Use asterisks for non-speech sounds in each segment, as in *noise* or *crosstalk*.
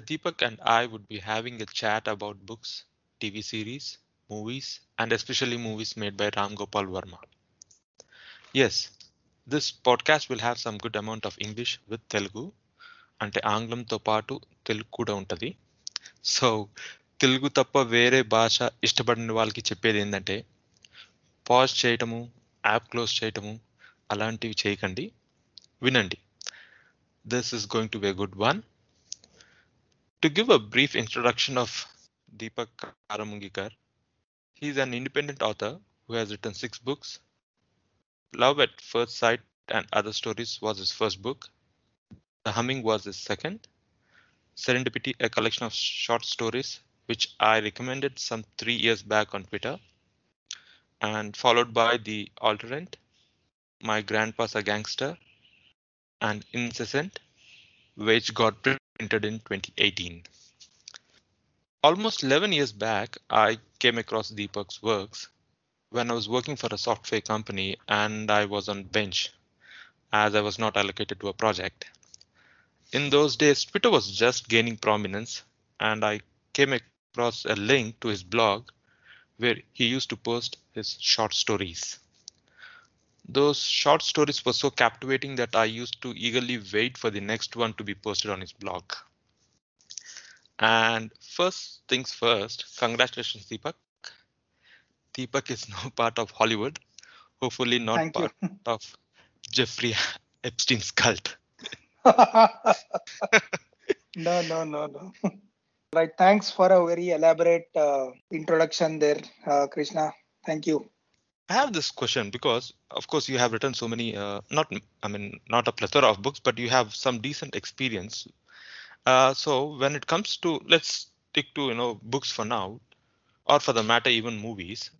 Today, and I would be having a chat about books, TV series, movies, and especially movies made by Ram Gopal Varma. Yes, this podcast will have some good amount of English with Telugu, and the Anglam Topatu Telugu Dauntadi. So, Telugu Tappa Vere Basha Ishtabadanwalki Chepedinate, Pause Chaitamu, App Close Chaitamu, Alanti Chaikandi, Vinandi. This is going to be a good one. To give a brief introduction of Deepak Karamungikar, he is an independent author who has written six books. Love at First Sight and Other Stories was his first book. The Humming was his second. Serendipity, a collection of short stories, which I recommended some three years back on Twitter. And followed by The Alternate, My Grandpa's a Gangster, and Incessant, which got printed in 2018. Almost 11 years back, I came across Deepak's works when I was working for a software company and I was on bench as I was not allocated to a project. In those days, Twitter was just gaining prominence and I came across a link to his blog where he used to post his short stories. Those short stories were so captivating that I used to eagerly wait for the next one to be posted on his blog. And first things first, congratulations, Deepak. Deepak is *laughs* now part of Hollywood, hopefully not Thank you. part of Jeffrey *laughs* Epstein's cult. *laughs* no, no, no, no. Right. Thanks for a very elaborate uh, introduction there, uh, Krishna. Thank you. I have this question because, of course, you have written so many, uh, not, I mean, not a plethora of books, but you have some decent experience. Uh, so when it comes to, let's stick to, you know, books for now, or for the matter, even movies,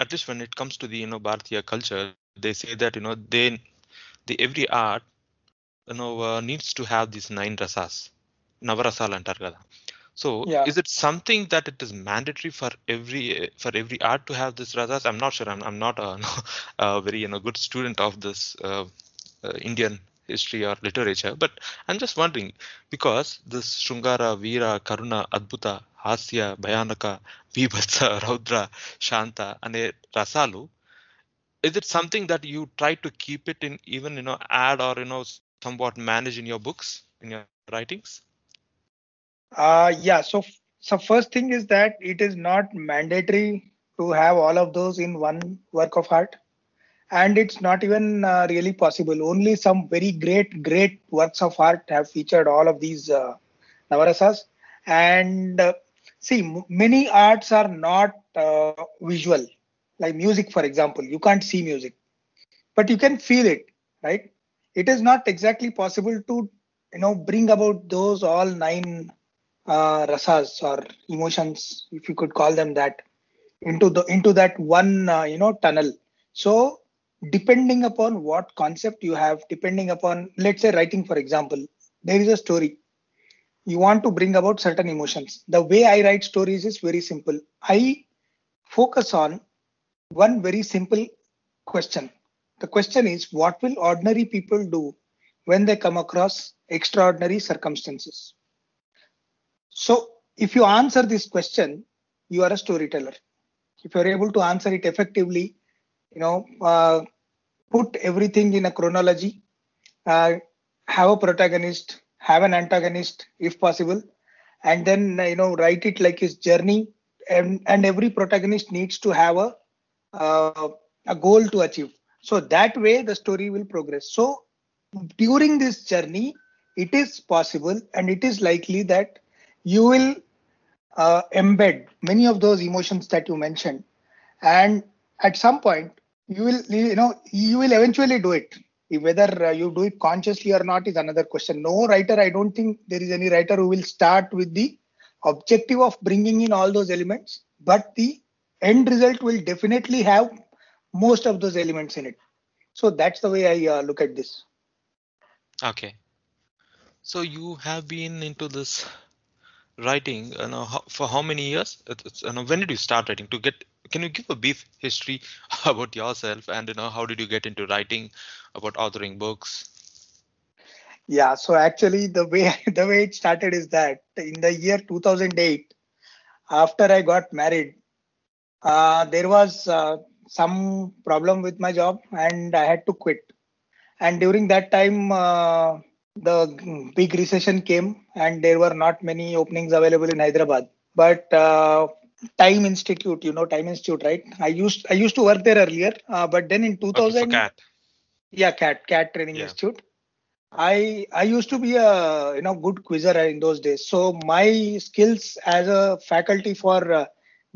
at least when it comes to the, you know, Bharatiya culture, they say that, you know, they, the every art, you know, uh, needs to have these nine rasas, navarasal antar kada. So Yeah. is it something that it is mandatory for every for every art to have this rasas? I'm not sure. I'm I'm not a, *laughs* a very you know good student of this uh, uh, Indian history or literature, but I'm just wondering because this Shringara, Veera, Karuna, Adbhuta, Hasya, Bhayanaka, Vibhatsa, *laughs* Raudra, Shanta, ane rasalu. Is it something that you try to keep it in even you know add or you know somewhat manage in your books in your writings? Uh, yeah. So, so first thing is that it is not mandatory to have all of those in one work of art, and it's not even uh, really possible. Only some very great, great works of art have featured all of these uh, navarasas. And uh, see, m- many arts are not uh, visual, like music, for example. You can't see music, but you can feel it, right? It is not exactly possible to, you know, bring about those all nine uh, rasas or emotions, if you could call them that, into the into that one uh, you know tunnel. So depending upon what concept you have, depending upon let's say writing, for example, there is a story. You want to bring about certain emotions. The way I write stories is very simple. I focus on one very simple question. The question is, what will ordinary people do when they come across extraordinary circumstances? So, if you answer this question, you are a storyteller. If you're able to answer it effectively, you know, uh, put everything in a chronology, uh, have a protagonist, have an antagonist if possible, and then uh, you know write it like his journey. And and every protagonist needs to have a uh, a goal to achieve. So that way the story will progress. So during this journey, it is possible and it is likely that you will uh, embed many of those emotions that you mentioned. And at some point you will you know you will eventually do it. Whether uh, you do it consciously or not is another question. No writer i don't think there is any writer who will start with the objective of bringing in all those elements but the end result will definitely have most of those elements in it. So that's the way i uh, look at this. Okay. So you have been into this writing you know, for how many years? You know, when did you start writing? To get, can you give a brief history *laughs* about yourself and you know how did you get into writing, about authoring books? Yeah, so actually the way *laughs* the way it started is that in the year 2008, after I got married, uh, there was uh, some problem with my job and I had to quit. And during that time, uh, the big recession came and there were not many openings available in Hyderabad. But uh, Time Institute, you know Time Institute, right? I used I used to work there earlier, uh, but then in 2000, Okay, cat. yeah, CAT CAT Training Yeah. Institute. I I used to be a you know good quizzer in those days. So my skills as a faculty for uh,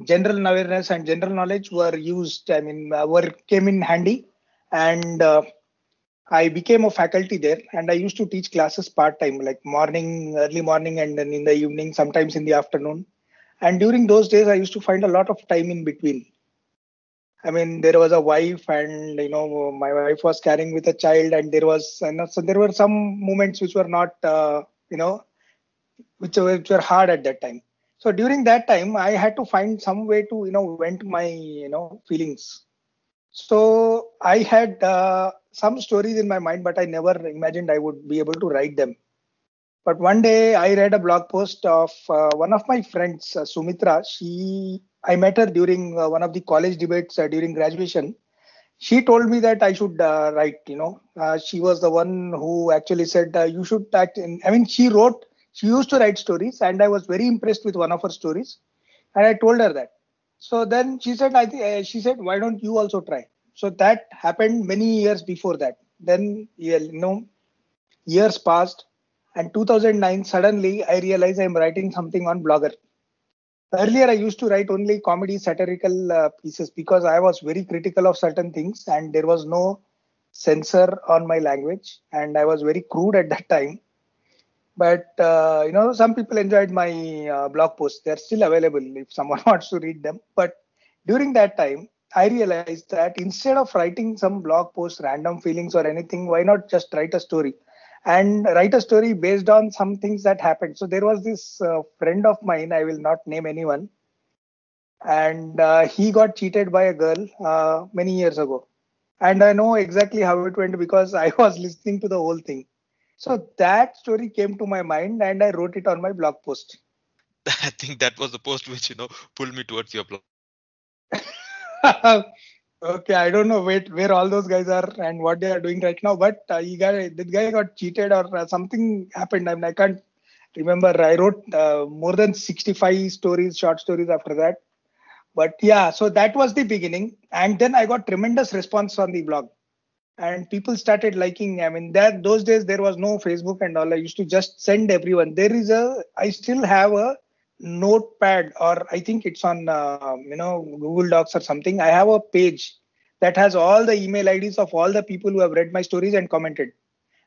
general awareness and general knowledge were used. I mean, uh, were came in handy, and uh, I became a faculty there. And I used to teach classes part time, like morning, early morning, and then in the evening, sometimes in the afternoon. And during those days, I used to find a lot of time in between. I mean, there was a wife, and you know, my wife was carrying with a child, and there was, know, so there were some moments which were not, uh, you know, which were, which were hard at that time. So during that time, I had to find some way to, you know, vent my, you know, feelings. So I had uh, some stories in my mind, but I never imagined I would be able to write them. But one day I read a blog post of uh, one of my friends, uh, Sumitra. She, I met her during uh, one of the college debates uh, during graduation. She told me that I should uh, write. You know, she was the one who actually said you should act. In, I mean, she wrote. She used to write stories, and I was very impressed with one of her stories. And I told her that. So then she said, I think uh, she said, why don't you also try? So that happened many years before that. Then you know, years passed, and 2009 suddenly I realized I'm writing something on Blogger. Earlier I used to write only comedy satirical uh, pieces because I was very critical of certain things and there was no censor on my language and I was very crude at that time. But uh, you know, some people enjoyed my uh, blog posts. They're still available if someone *laughs* wants to read them. But during that time, I realized that instead of writing some blog post, random feelings or anything, why not just write a story? And write a story based on some things that happened. So there was this uh, friend of mine, I will not name anyone, and uh, he got cheated by a girl uh, many years ago. And I know exactly how it went because I *laughs* was listening to the whole thing. So that story came to my mind and I wrote it on my blog post. *laughs* I think that was the post which you know pulled me towards your blog. *laughs* okay, I don't know where, where all those guys are and what they are doing right now, but uh, he got, that guy got cheated or uh, something happened. I mean, I can't remember. I wrote uh, more than 65 stories, short stories after that. But yeah, so that was the beginning. And then I got tremendous response on the blog. And people started liking. I mean, that those days there was no Facebook and all. I used to just send everyone. There is a. I still have a notepad or i think it's on uh, you know google docs or something i have a page that has all the email ids of all the people who have read my stories and commented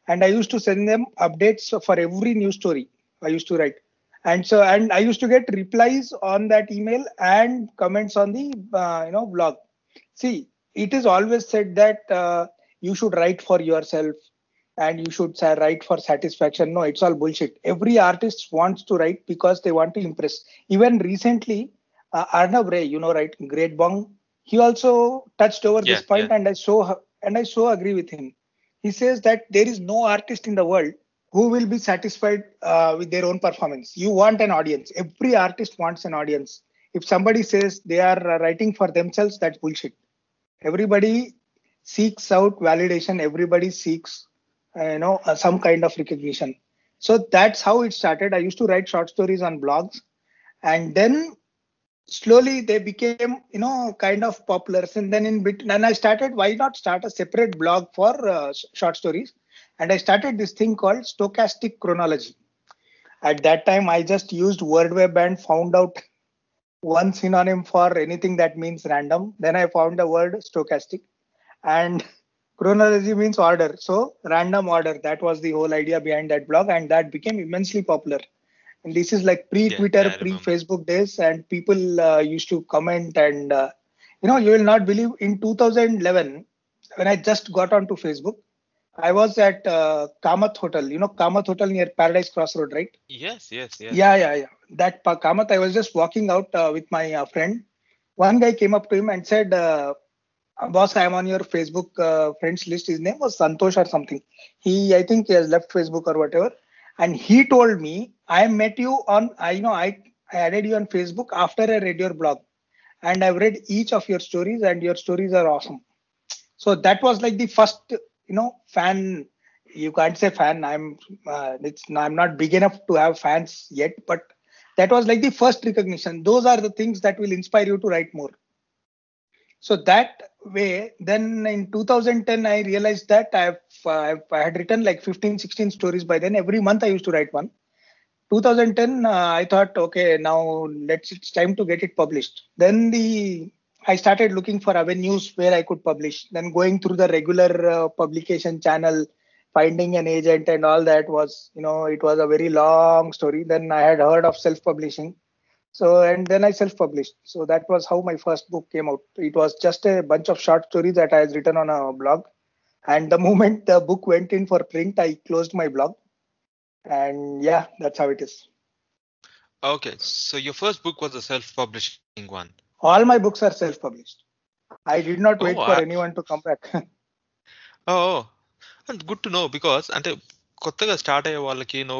and i used to send them updates for every news story i used to write and so and i used to get replies on that email and comments on the uh, you know blog see it is always said that uh, you should write for yourself and you should say write for satisfaction. No, it's all bullshit. Every artist wants to write because they want to impress. Even recently, uh, Arnab Ray, you know, right, Great Bong, he also touched over Yeah, this point, yeah. and I so and I so agree with him. He says that there is no artist in the world who will be satisfied uh, with their own performance. You want an audience. Every artist wants an audience. If somebody says they are uh, writing for themselves, that's bullshit. Everybody seeks out validation. Everybody seeks uh, you know uh, some kind of recognition. So that's how it started. I used to write short stories on blogs. And then slowly they became you know kind of popular and then in between and i started why not start a separate blog for uh, short stories? And i started this thing called stochastic chronology. At that time i just used WordWeb and found out one synonym for anything that means random. Then i found the word stochastic and chronology means order. So random order. That was the whole idea behind that blog and that became immensely popular. And this is like pre twitter Yeah, pre facebook days and people uh, used to comment and uh, you know you will not believe in 2011 when i just got onto facebook i was at uh, kamath hotel. You know kamath hotel near paradise crossroad right? Yes, yes, yes. yeah yeah yeah. That kamath i was just walking out uh, with my uh, friend. One guy came up to him and said uh, boss, I'm on your Facebook uh, friends list. His name was Santosh or something. He, I think, he has left Facebook or whatever. And he told me, I met you on, I you know, I, I added you on Facebook after I read your blog, and I've read each of your stories, and your stories are awesome. So that was like the first, you know, fan. You can't say fan. I'm, uh, it's, I'm not big enough to have fans yet, but that was like the first recognition. Those are the things that will inspire you to write more so that way then in 2010 i realized that I've, uh, I've had written like 15 16 stories by then. Every month i used to write one. 2010 uh, i thought okay now let's it's time to get it published. Then the i started looking for avenues where i could publish. Then going through the regular uh, publication channel finding an agent and all that was you know it was a very long story. Then i had heard of self publishing so, and then I self published. So that was how my first book came out. It was just a bunch of short stories that I had written on a blog. And the moment *laughs* the book went in for print, I closed my blog. And yeah, that's how it is. Okay, so your first book was a self publishing one. All my books are self published. I did not wait oh, for I... anyone to come back. *laughs* oh, and good to know because అంటే కొత్తగా start అయ్యే వాళ్ళకి know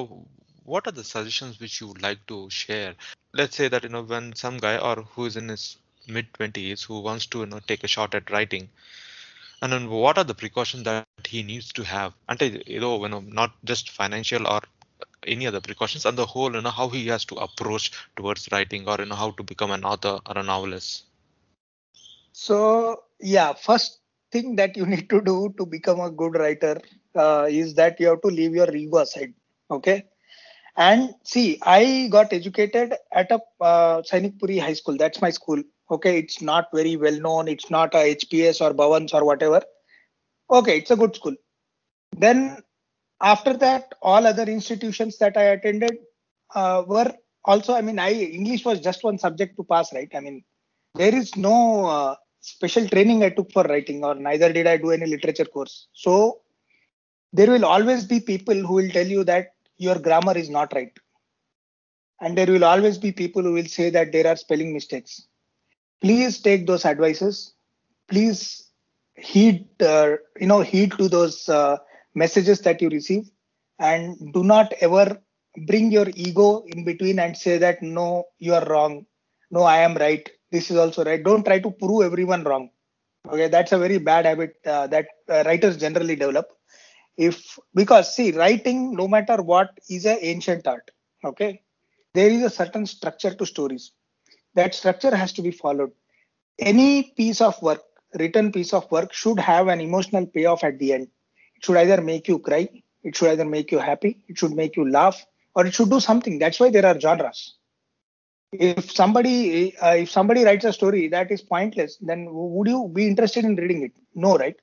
what are the suggestions which you would like to share? Let's say that you know when some guy or who is in his mid 20s who wants to you know take a shot at writing and then what are the precautions that he needs to have? And you know, you know not just financial or any other precautions and the whole you know how he has to approach towards writing or you know how to become an author or a novelist. So yeah first thing that you *laughs* need to do to become a good writer uh, is that you have to leave your ego aside okay and see, I got educated at a uh, Sainik Puri High School. That's my school. Okay, it's not very well known. It's not a HPS or Bhavans or whatever. Okay, it's a good school. Then after that, all other institutions that I attended uh, were also. I mean, I English was just one subject to pass, right? I mean, there is no uh, special training I took for writing, or neither did I do any literature course. So there will always be people who will tell you that your grammar is not right. And there will always be people who will say that there are spelling mistakes. Please take those advices. Please heed, uh, you know, heed to those uh, messages that you receive, and do not ever bring your ego in between and say that no, you are wrong. No, I am right. This is also right. Don't try to prove everyone wrong. Okay, that's a very bad habit uh, that uh, writers generally develop if because see writing no matter what is an ancient art okay? There is a certain structure to stories. That structure has to be followed. Any piece of work written piece of work should have an emotional payoff at the end. It should either make you cry it should either make you happy it should make you laugh or it should do something. That's why there are genres. If somebody uh, if somebody writes a story that is pointless then would you be interested in reading it? No right?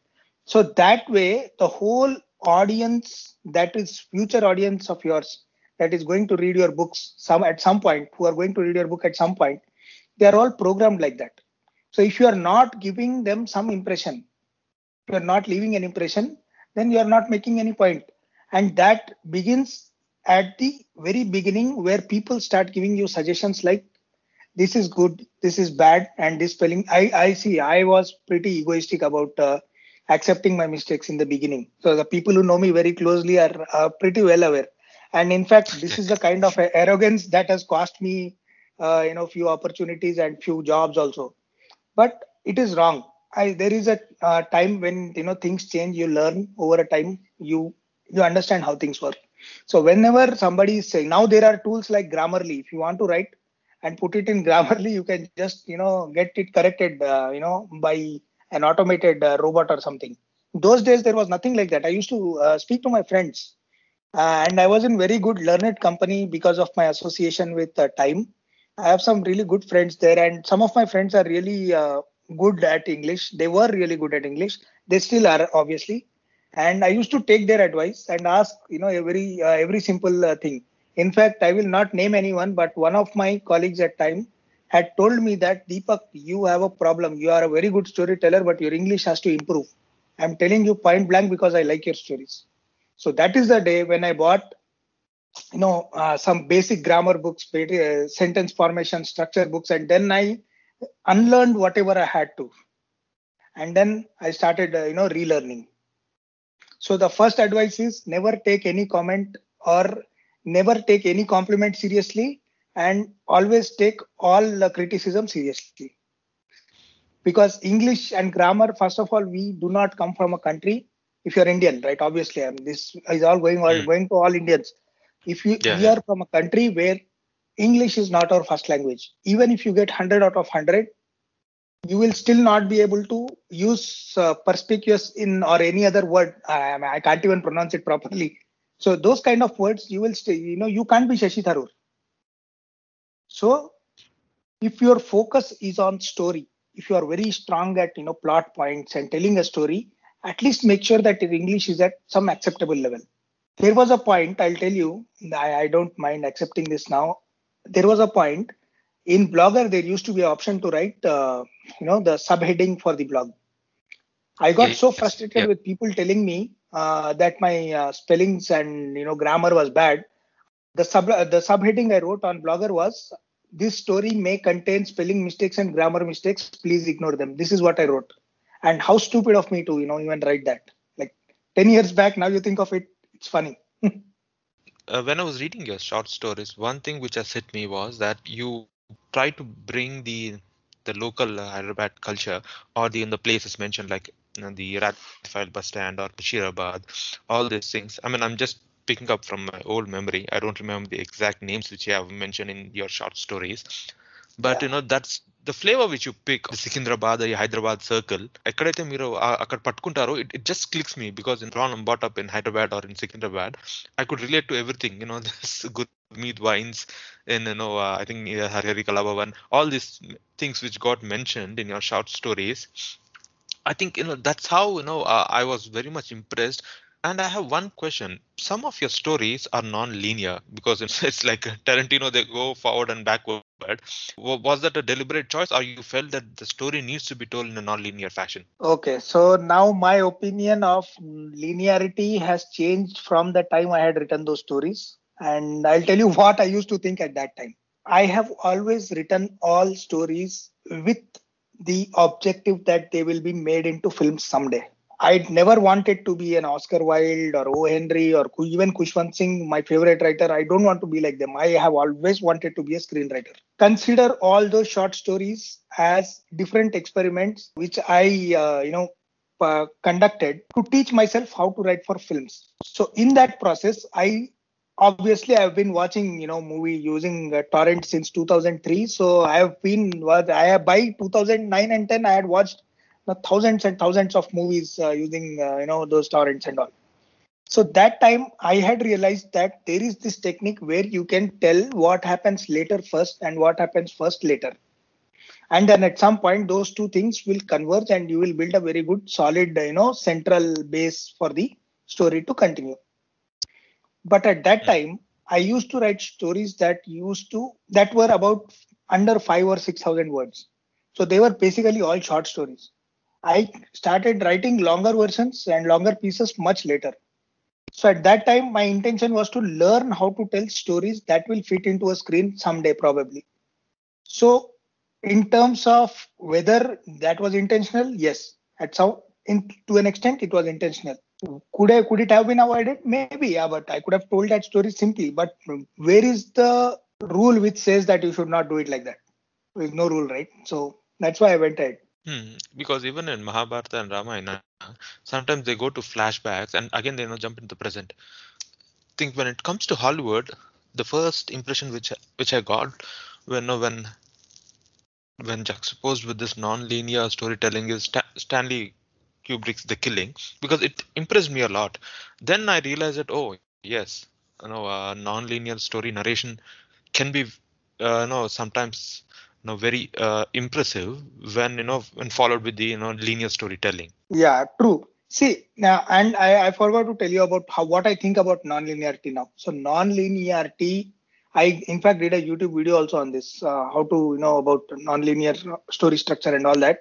So that way the whole audience that is future audience of yours that is going to read your books some at some point who are going to read your book at some point they are all programmed like that. So if you are not giving them some impression you are not leaving an impression then you are not making any point. And that begins at the very beginning where people start giving you suggestions like this is good this is bad and this spelling i i see i was pretty egoistic about uh, accepting my mistakes in the beginning. So the people who know me very closely are, are pretty well aware. And in fact, this is the kind of arrogance that has cost me, uh, you know, few opportunities and few jobs also. But it is wrong. I, there is a uh, time when you know things change. You learn over a time. You you understand how things work. So whenever somebody is saying now there are tools like Grammarly. If you want to write and put it in *laughs* Grammarly, you can just you know get it corrected. Uh, you know by an automated uh, robot or something. Those days there was nothing like that. I used to uh, speak to my friends, uh, and I was in very good learned company because of my association with uh, time. I have some really good friends there, and some of my friends are really uh, good at English. They were really good at English. They still are, obviously. And I used to take their advice and ask, you know, every uh, every simple thing. In fact, I will not name anyone, but one of my colleagues at time had told me that Deepak, you have a problem. You are a very good storyteller, but your English has to improve. I'm telling you point blank because I like your stories. So that is the day when I bought, you know, uh, some basic grammar books, uh, sentence formation, structure books, and then I unlearned whatever I had to. and then I started, uh, you know, relearning. So the first advice is never take any comment or never take any compliment seriously and always take all the criticism seriously. Because English and grammar, first of all, we do not come from a country. If you're Indian, right? Obviously, I mean, this is all going all Mm. going to all Indians. If you Yeah, we are from a country where English is not our first language, even if you get 100 out of 100, you will still not be able to use uh, perspicuous in or any other word. I, I can't even pronounce it properly. So those kind of words, you will stay. You know, you can't be Shashi Tharoor. So if your focus is on story, if you are very strong at you know plot points and telling a story, at least make sure that your English is at some acceptable level. There was a point, I'll tell you, I, I don't mind accepting this now. There was a point in Blogger, there used to be an option to write, uh, you know, the subheading for the blog. I got so frustrated with people telling me uh, that my uh, spellings and you know grammar was bad. The sub the subheading I wrote on Blogger was this story may contain spelling mistakes and grammar mistakes. Please ignore them. This is what I wrote. And how stupid of me to you know even write that. Like ten years back, now you think of it, it's funny. *laughs* uh, when I was reading your short stories, one thing which has hit me was that you try to bring the the local uh, Hyderabad culture or the in the places mentioned like you know, the Rathifile bus stand or Bashirabad, all these things. I mean, I'm just picking up from my old memory, I don't remember the exact names which you have mentioned in your short stories. But you know, that's the flavor which you pick the Secunderabad, the Hyderabad circle. i create a It, it just clicks me because in Ron, I'm brought up in Hyderabad or in Secunderabad, I could relate to everything. You know, *laughs* there's good mead wines and you know, uh, I think uh, Hari Hara Kala Bhavan, all these things which got mentioned in your short stories. I think, you know, that's how, you know, uh, I was very much impressed and I have one question. Some of your stories are non-linear because *laughs* it's, it's like Tarantino, they go forward and backward. Was that a deliberate choice, or you felt that the story needs to be told in a non-linear fashion? Okay, so now my opinion of linearity has changed from the time I had written those stories. And I'll tell you what I used to think at that time. I have always written all stories with the objective that they will be made into films someday. I never wanted to be an Oscar Wilde or O. Henry or even Khushwant Singh, my favorite writer. I don't want to be like them. I have always wanted to be a screenwriter. Consider all those short stories as different experiments which I, uh, you know, uh, conducted to teach myself how to write for films. So in that process, I obviously I've been watching, you know, movie using uh, torrent since 2003. So I have been, I have by 2009 and 10, I had watched thousands and thousands of movies uh, using, uh, you know, those torrents and all. So that time I had realized that there is this technique where you can tell what happens later first and what happens first later. And then at some point, those two things will converge and you will build a very good solid, you know, central base for the story to continue. But at that time, I used to write stories that used to that were about under five or six thousand words. So they were basically all short stories. I started writing longer versions and longer pieces much later. So at that time, my intention was to learn how to tell stories that will fit into a screen someday, probably. So, in terms of whether that was intentional, yes. At some, in to an extent, it was intentional. Could I, could it have been avoided? Maybe, yeah. But I could have told that story simply. But where is the rule which says that you should not do it like that? There is no rule, right? So that's why I went ahead. Hmm, because even in Mahabharata and Ramayana, sometimes they go to flashbacks and again they you know jump into the present. think when it comes to Hollywood, the first impression which which I got when when when juxtaposed with this non-linear storytelling is Sta- Stanley Kubrick's The Killing because it impressed me a lot. Then I realized that oh yes, you know, uh, non-linear story narration can be uh, you know sometimes know very uh, impressive when you know when followed with the you know linear storytelling. Yeah, true. See now, and I, I forgot to tell you about how what I think about non-linearity now. So non-linearity, I in fact did a YouTube video also on this, uh, how to you know about non-linear story structure and all that.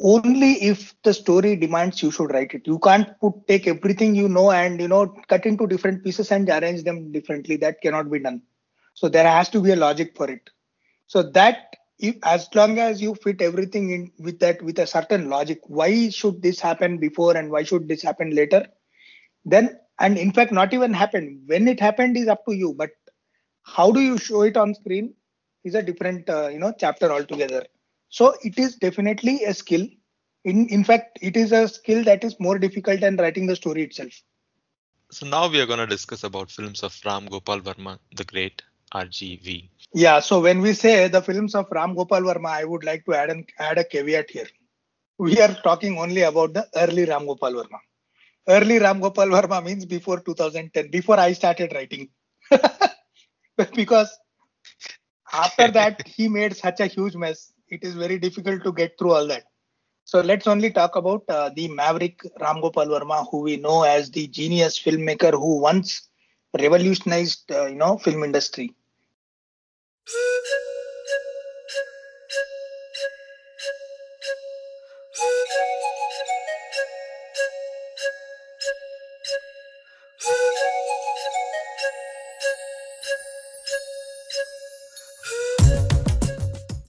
Only if the story demands you should write it. You can't put take everything you know and you know cut into different pieces and arrange them differently. That cannot be done. So there has to be a logic for it. So that if, as long as you fit everything in with that with a certain logic why should this happen before and why should this happen later? Then and in fact not even happen when it happened is up to you but how do you show it on screen is a different uh, you know chapter altogether. So it is definitely a skill. In in fact it is a skill that is more difficult than writing the story itself. So now we are going to discuss about films of ram gopal varma the great rgv yeah so when we say the films of ram gopal varma i would like to add an add a caveat here. We are talking only about the early ram gopal varma. Early ram gopal varma means before 2010 before i started writing. *laughs* Because after *laughs* that he made such a huge mess it is very difficult to get through all that. So let's only talk about uh, the maverick ram gopal varma who we know as the genius filmmaker who once revolutionized uh, you know film industry